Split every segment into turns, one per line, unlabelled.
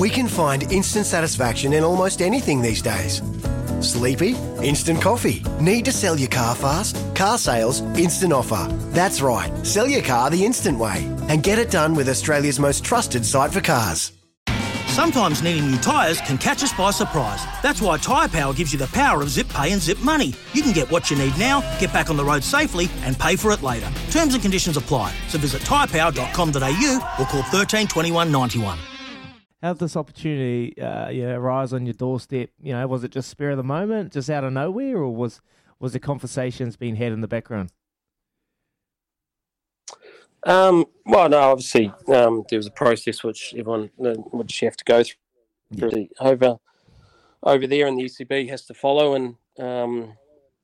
We can find instant satisfaction in almost anything these days. Sleepy? Instant coffee. Need to sell your car fast? Car sales, instant offer. That's right, sell your car the instant way and get it done with Australia's most trusted site for cars.
Sometimes needing new tyres can catch us by surprise. That's why Tyre Power gives you the power of zip pay and zip money. You can get what you need now, get back on the road safely, and pay for it later. Terms and conditions apply. So visit tyrepower.com.au or call 13 21 91.
How did this opportunity, uh, you know, arise on your doorstep? You know, was it just spur of the moment, just out of nowhere, or was was the conversations being had in the background?
Um, well, no, obviously um, there was a process which everyone uh, which you have to go through yeah. over over there, and the ECB has to follow. And um,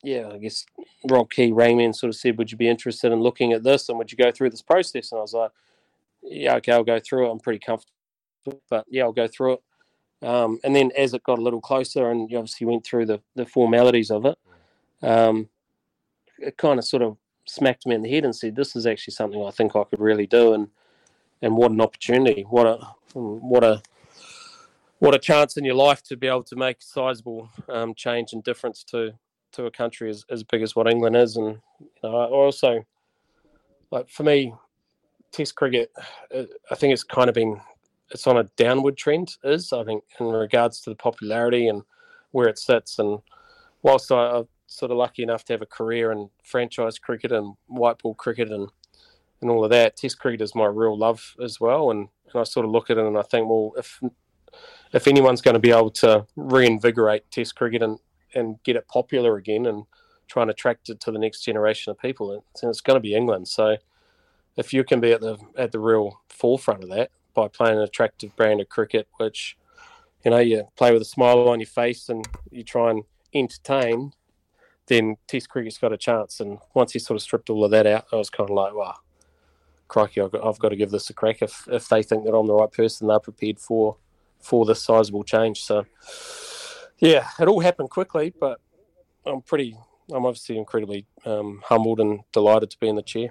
yeah, I guess Rob Key rang me and sort of said, "Would you be interested in looking at this? And would you go through this process?" And I was like, "Yeah, okay, I'll go through it. I'm pretty comfortable, but yeah, I'll go through it." Um, and then as it got a little closer, and you obviously went through the the formalities of it, um, it kind of sort of smacked me in the head and said, "This is actually something I think I could really do," and and what an opportunity! What a what a what a chance in your life to be able to make sizable um, change and difference to to a country as, as big as what England is, and you know, I also like for me, Test cricket, uh, I think it's kind of been it's on a downward trend. Is I think in regards to the popularity and where it sits, and whilst I'm sort of lucky enough to have a career in franchise cricket and white ball cricket and and all of that. Test cricket is my real love as well, and, and I sort of look at it and I think, well, if if anyone's going to be able to reinvigorate Test cricket and and get it popular again and try and attract it to the next generation of people, it's, it's going to be England. So if you can be at the at the real forefront of that by playing an attractive brand of cricket, which you know you play with a smile on your face and you try and entertain then Test cricket's got a chance. And once he sort of stripped all of that out, I was kind of like, wow, crikey, I've got, I've got to give this a crack. If if they think that I'm the right person, they're prepared for for this sizable change. So, yeah, it all happened quickly, but I'm pretty, I'm obviously incredibly um, humbled and delighted to be in the chair.